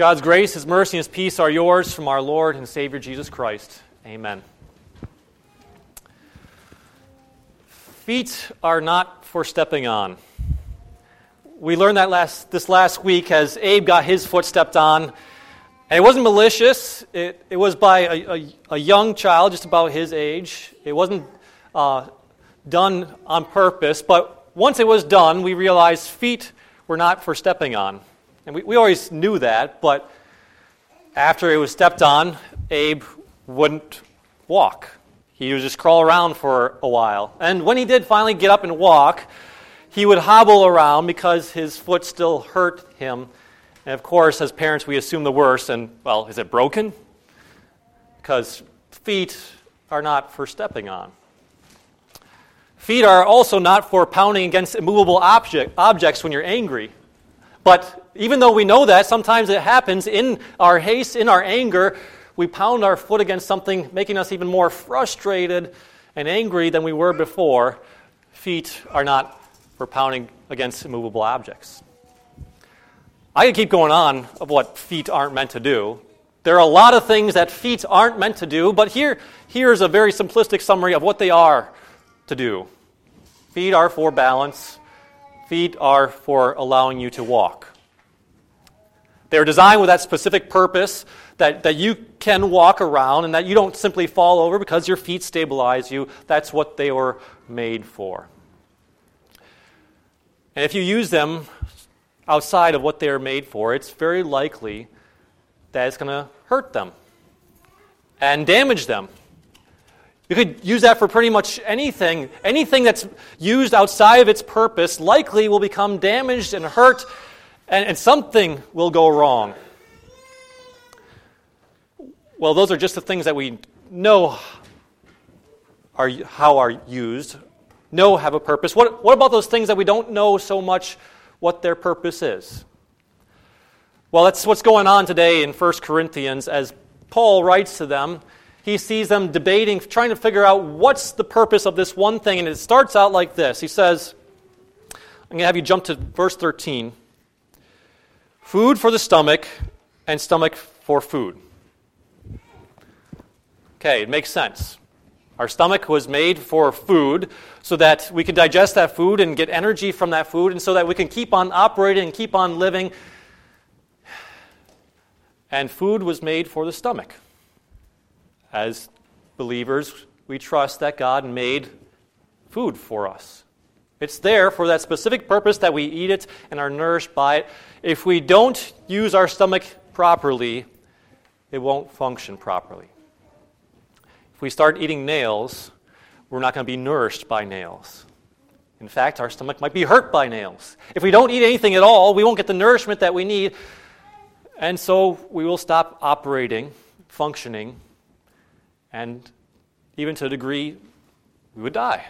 God's grace, His mercy, and His peace are yours from our Lord and Savior Jesus Christ. Amen. Feet are not for stepping on. We learned that last, this last week as Abe got his foot stepped on. And it wasn't malicious, it, it was by a, a, a young child, just about his age. It wasn't uh, done on purpose, but once it was done, we realized feet were not for stepping on. And we, we always knew that, but after it was stepped on, Abe wouldn't walk. He would just crawl around for a while. And when he did finally get up and walk, he would hobble around because his foot still hurt him. And of course, as parents, we assume the worst. And, well, is it broken? Because feet are not for stepping on. Feet are also not for pounding against immovable object, objects when you're angry. But even though we know that, sometimes it happens in our haste, in our anger, we pound our foot against something, making us even more frustrated and angry than we were before. Feet are not for pounding against immovable objects. I could keep going on of what feet aren't meant to do. There are a lot of things that feet aren't meant to do, but here, here's a very simplistic summary of what they are to do. Feet are for balance, feet are for allowing you to walk. They're designed with that specific purpose that, that you can walk around and that you don't simply fall over because your feet stabilize you. That's what they were made for. And if you use them outside of what they are made for, it's very likely that it's going to hurt them and damage them. You could use that for pretty much anything. Anything that's used outside of its purpose likely will become damaged and hurt, and, and something will go wrong. Well, those are just the things that we know are, how are used, know have a purpose. What, what about those things that we don't know so much what their purpose is? Well, that's what's going on today in 1 Corinthians as Paul writes to them he sees them debating, trying to figure out what's the purpose of this one thing. And it starts out like this He says, I'm going to have you jump to verse 13 food for the stomach, and stomach for food. Okay, it makes sense. Our stomach was made for food so that we can digest that food and get energy from that food, and so that we can keep on operating and keep on living. And food was made for the stomach. As believers, we trust that God made food for us. It's there for that specific purpose that we eat it and are nourished by it. If we don't use our stomach properly, it won't function properly. If we start eating nails, we're not going to be nourished by nails. In fact, our stomach might be hurt by nails. If we don't eat anything at all, we won't get the nourishment that we need, and so we will stop operating, functioning and even to a degree, we would die.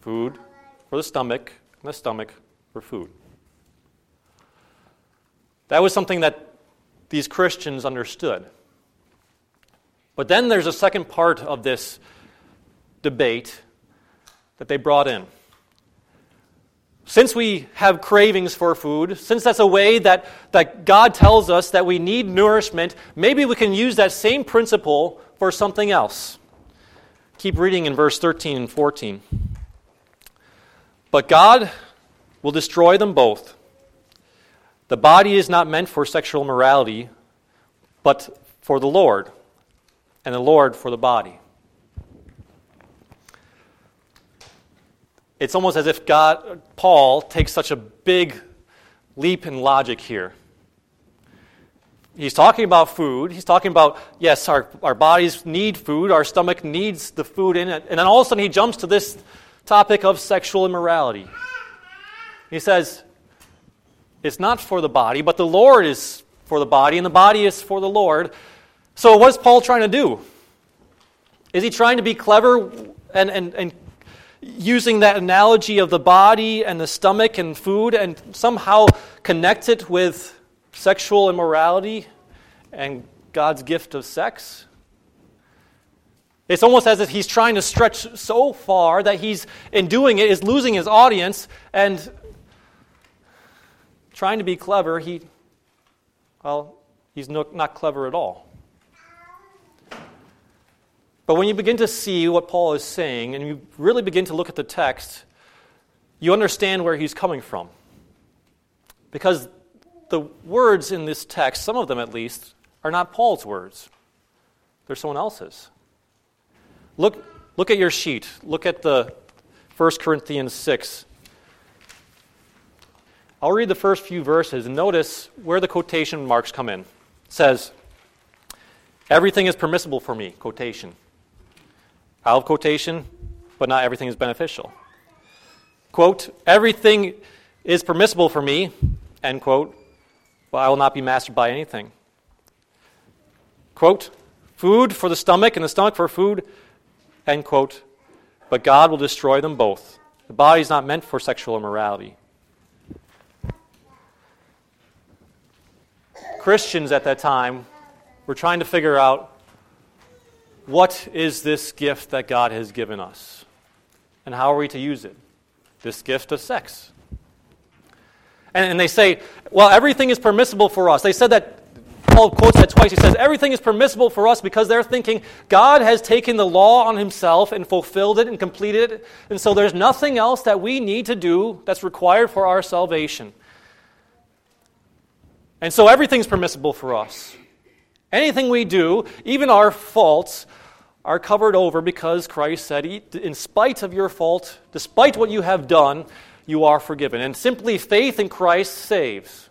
Food for the stomach, and the stomach for food. That was something that these Christians understood. But then there's a second part of this debate that they brought in. Since we have cravings for food, since that's a way that, that God tells us that we need nourishment, maybe we can use that same principle for something else. Keep reading in verse 13 and 14. But God will destroy them both. The body is not meant for sexual morality, but for the Lord, and the Lord for the body. It's almost as if God, Paul, takes such a big leap in logic here. He's talking about food. He's talking about, yes, our, our bodies need food, our stomach needs the food in it. And then all of a sudden he jumps to this topic of sexual immorality. He says, it's not for the body, but the Lord is for the body, and the body is for the Lord. So, what is Paul trying to do? Is he trying to be clever and, and, and using that analogy of the body and the stomach and food and somehow connect it with sexual immorality and God's gift of sex. It's almost as if he's trying to stretch so far that he's, in doing it, is losing his audience and trying to be clever. He well, he's not clever at all. But when you begin to see what Paul is saying and you really begin to look at the text, you understand where he's coming from. Because the words in this text, some of them at least, are not Paul's words, they're someone else's. Look, look at your sheet. Look at the 1 Corinthians 6. I'll read the first few verses and notice where the quotation marks come in. It says, Everything is permissible for me, quotation. Out of quotation, but not everything is beneficial. Quote, Everything is permissible for me, end quote, but I will not be mastered by anything. Quote, Food for the stomach and the stomach for food, end quote, but God will destroy them both. The body is not meant for sexual immorality. Christians at that time were trying to figure out what is this gift that God has given us? And how are we to use it? This gift of sex. And, and they say, well, everything is permissible for us. They said that Paul quotes that twice. He says, Everything is permissible for us because they're thinking God has taken the law on himself and fulfilled it and completed it. And so there's nothing else that we need to do that's required for our salvation. And so everything's permissible for us. Anything we do, even our faults, are covered over because Christ said, In spite of your fault, despite what you have done, you are forgiven. And simply faith in Christ saves.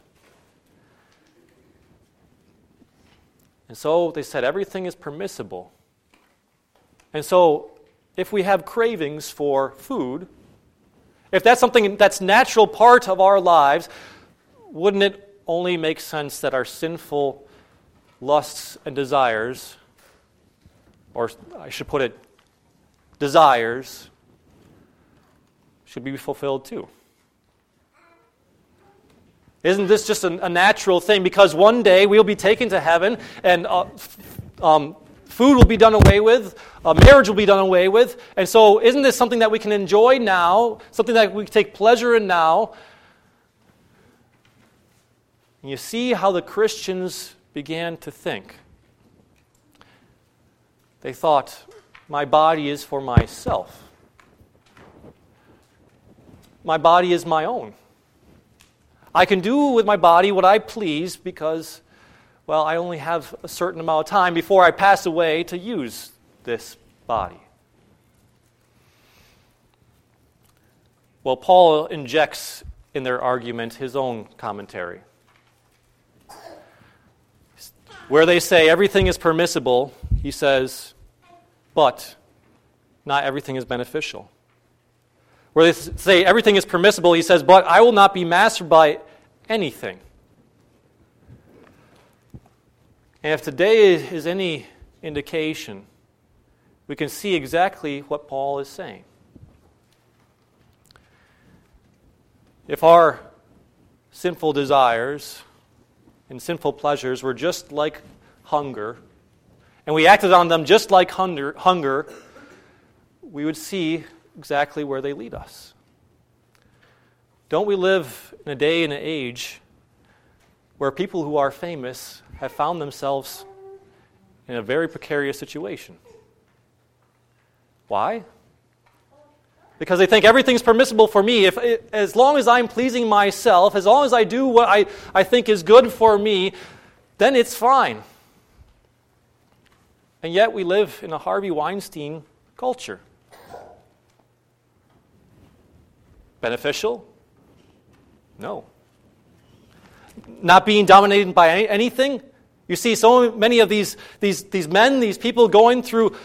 And so they said everything is permissible. And so if we have cravings for food, if that's something that's natural part of our lives, wouldn't it only make sense that our sinful lusts and desires, or I should put it, desires, should be fulfilled too? Isn't this just a, natural thing? Because one day we'll be taken to heaven and uh, um, food will be done away with, uh, marriage will be done away with. And so, isn't this something that we can enjoy now, something that we take pleasure in now? And you see how the Christians began to think. They thought, my body is for myself. My body is my own. I can do with my body what I please because, well, I only have a certain amount of time before I pass away to use this body. Well, Paul injects in their argument his own commentary. Where they say everything is permissible, he says, but not everything is beneficial where they say everything is permissible, he says, But I will not be mastered by anything. And if today is any indication, we can see exactly what Paul is saying. If our sinful desires and sinful pleasures were just like hunger, and we acted on them just like hunger, hunger we would see exactly where they lead us. Don't we live in a day and an age where people who are famous have found themselves in a very precarious situation? Why? Because they think everything's permissible for me. If, as long as I'm pleasing myself, as long as I do what I, I think is good for me, then it's fine. And yet we live in a Harvey Weinstein culture. Beneficial? No. Not being dominated by any, anything? You see so many of these, these, these men, these people going through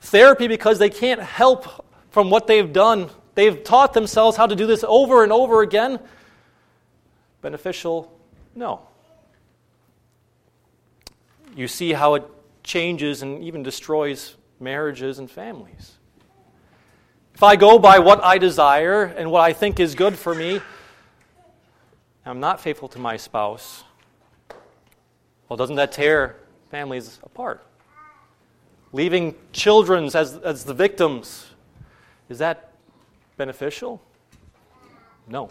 therapy because they can't help from what they've done. They've taught themselves how to do this over and over again. Beneficial? No. You see how it changes and even destroys marriages and families. If I go by what I desire and what I think is good for me, I'm not faithful to my spouse. Well, doesn't that tear families apart? Leaving children as, as the victims, is that beneficial? No.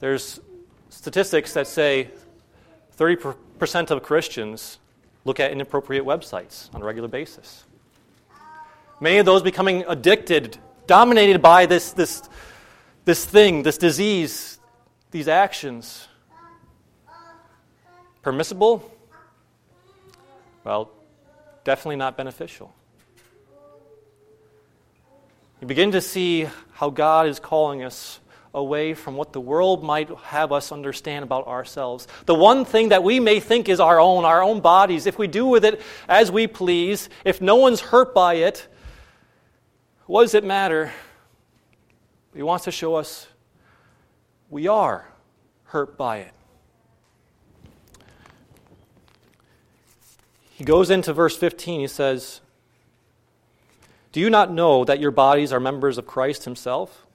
There's statistics that say 30% of Christians look at inappropriate websites on a regular basis. Many of those becoming addicted, dominated by this, this, this thing, this disease, these actions. Permissible? Well, definitely not beneficial. You begin to see how God is calling us away from what the world might have us understand about ourselves. The one thing that we may think is our own, our own bodies, if we do with it as we please, if no one's hurt by it, what does it matter? He wants to show us we are hurt by it. He goes into verse 15. He says, Do you not know that your bodies are members of Christ Himself?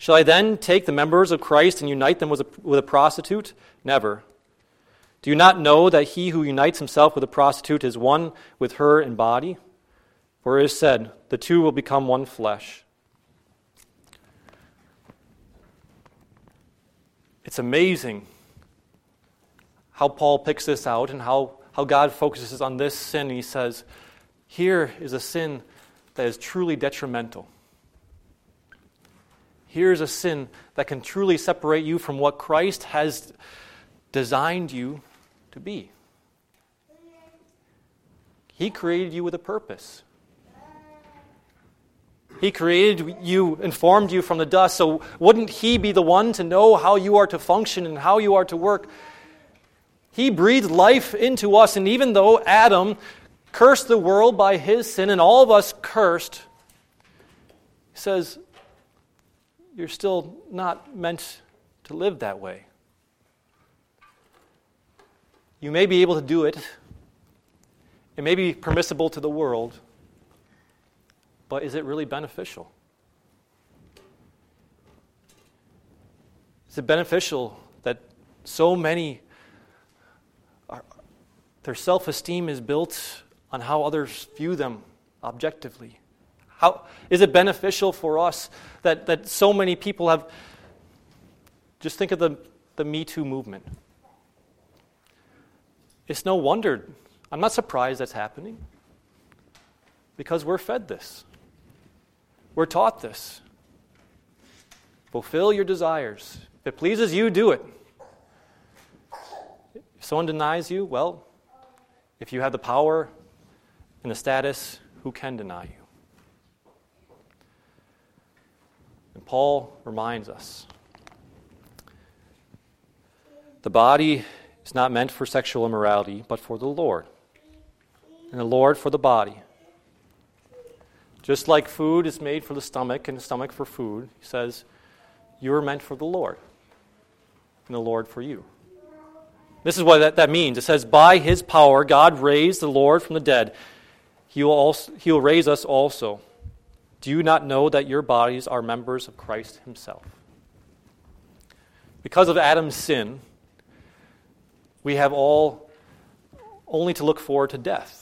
Shall I then take the members of Christ and unite them with a, with a prostitute? Never. Do you not know that he who unites himself with a prostitute is one with her in body? For it is said, The two will become one flesh. It's amazing how Paul picks this out and how, how God focuses on this sin. He says, Here is a sin that is truly detrimental. Here's a sin that can truly separate you from what Christ has designed you to be. He created you with a purpose. He created you, informed you from the dust, so wouldn't He be the one to know how you are to function and how you are to work? He breathed life into us, and even though Adam cursed the world by his sin and all of us cursed, He says, You're still not meant to live that way. You may be able to do it, it may be permissible to the world but is it really beneficial? Is it beneficial that so many, are, their self esteem is built on how others view them objectively? How, is it beneficial for us that, that so many people have, just think of the, the Me Too movement. It's no wonder, I'm not surprised that's happening because we're fed this. We're taught this. Fulfill your desires. If it pleases you, do it. If someone denies you, well, if you have the power and the status, who can deny you? And Paul reminds us the body is not meant for sexual immorality, but for the Lord, and the Lord for the body. Just like food is made for the stomach and the stomach for food, he says, you are meant for the Lord, and the Lord for you. This is what that, that means. It says, By his power, God raised the Lord from the dead. He will, also, he will raise us also. Do you not know that your bodies are members of Christ himself? Because of Adam's sin, we have all only to look forward to death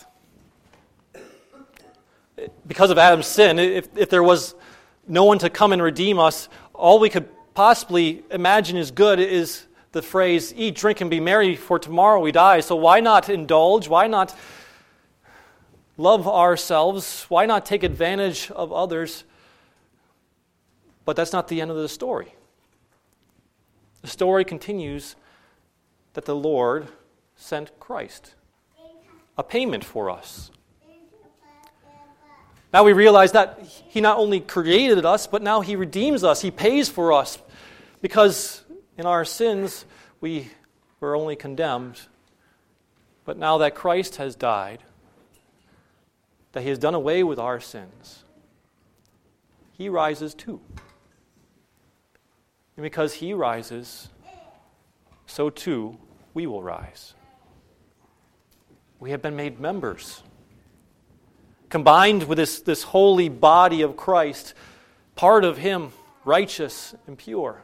because of Adam's sin, if, if there was no one to come and redeem us, all we could possibly imagine is good is the phrase, eat, drink, and be merry, for tomorrow we die. So why not indulge? Why not love ourselves? Why not take advantage of others? But that's not the end of the story. The story continues that the Lord sent Christ, a payment for us, now we realize that He not only created us, but now He redeems us. He pays for us because in our sins we were only condemned. But now that Christ has died, that He has done away with our sins, He rises too. And because He rises, so too we will rise. We have been made members combined with this, this holy body of Christ, part of Him, righteous and pure.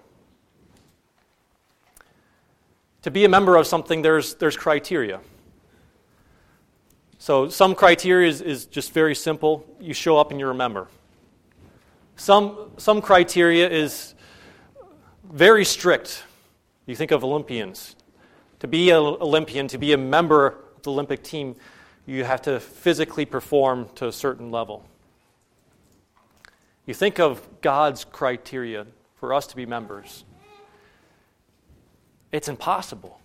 To be a member of something, there's, there's criteria. So, some criteria is, is just very simple. You show up and you remember. Some, some criteria is very strict. You think of Olympians. To be an Olympian, to be a member of the Olympic team, you have to physically perform to a certain level. You think of God's criteria for us to be members. It's impossible.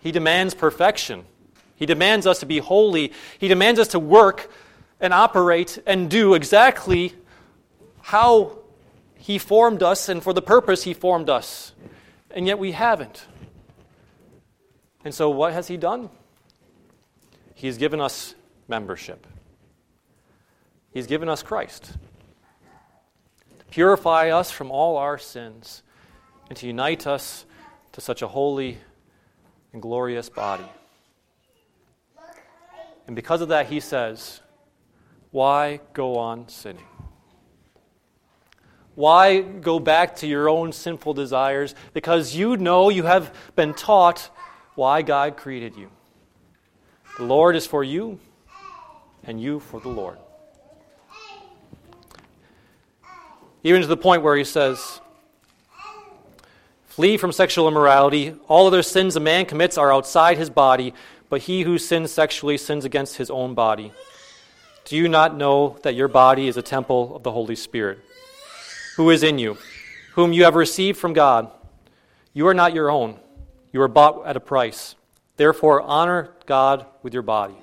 He demands perfection. He demands us to be holy. He demands us to work and operate and do exactly how He formed us and for the purpose He formed us. And yet we haven't. And so, what has He done? He's given us membership. He's given us Christ to purify us from all our sins and to unite us to such a holy and glorious body. And because of that, he says, Why go on sinning? Why go back to your own sinful desires? Because you know you have been taught why God created you. The Lord is for you, and you for the Lord. Even to the point where he says, Flee from sexual immorality. All other sins a man commits are outside his body, but he who sins sexually sins against his own body. Do you not know that your body is a temple of the Holy Spirit, who is in you, whom you have received from God? You are not your own, you are bought at a price. Therefore, honor God with your body.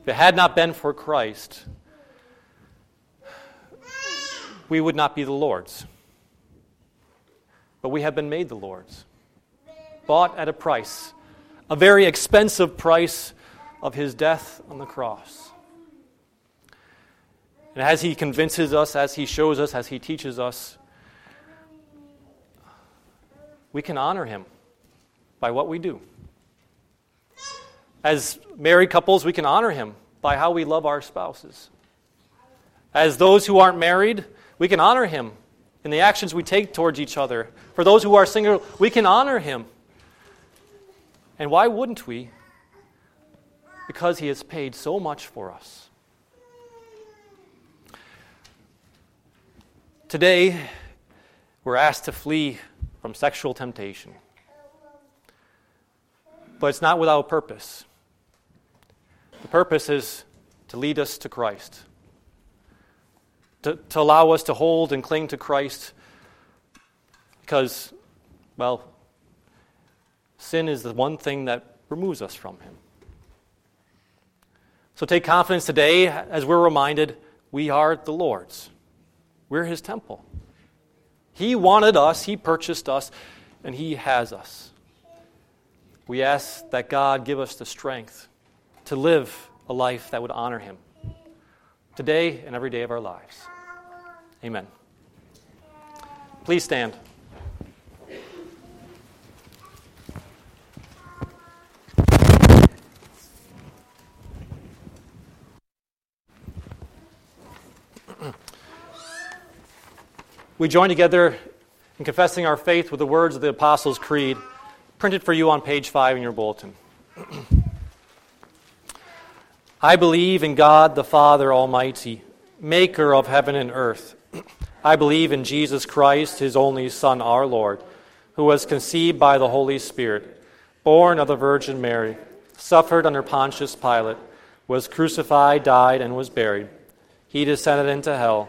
If it had not been for Christ, we would not be the Lord's. But we have been made the Lord's, bought at a price, a very expensive price of his death on the cross. And as he convinces us, as he shows us, as he teaches us, we can honor him by what we do. As married couples, we can honor him by how we love our spouses. As those who aren't married, we can honor him in the actions we take towards each other. For those who are single, we can honor him. And why wouldn't we? Because he has paid so much for us. Today, we're asked to flee from sexual temptation. But it's not without purpose. The purpose is to lead us to Christ, to, to allow us to hold and cling to Christ because, well, sin is the one thing that removes us from Him. So take confidence today as we're reminded we are the Lord's. We're His temple. He wanted us, He purchased us, and He has us. We ask that God give us the strength to live a life that would honor Him today and every day of our lives. Amen. Please stand. We join together in confessing our faith with the words of the Apostles' Creed, printed for you on page 5 in your bulletin. I believe in God the Father Almighty, maker of heaven and earth. I believe in Jesus Christ, his only Son, our Lord, who was conceived by the Holy Spirit, born of the Virgin Mary, suffered under Pontius Pilate, was crucified, died, and was buried. He descended into hell.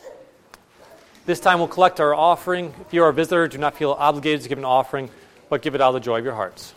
This time we'll collect our offering. If you are a visitor, do not feel obligated to give an offering, but give it out of the joy of your hearts.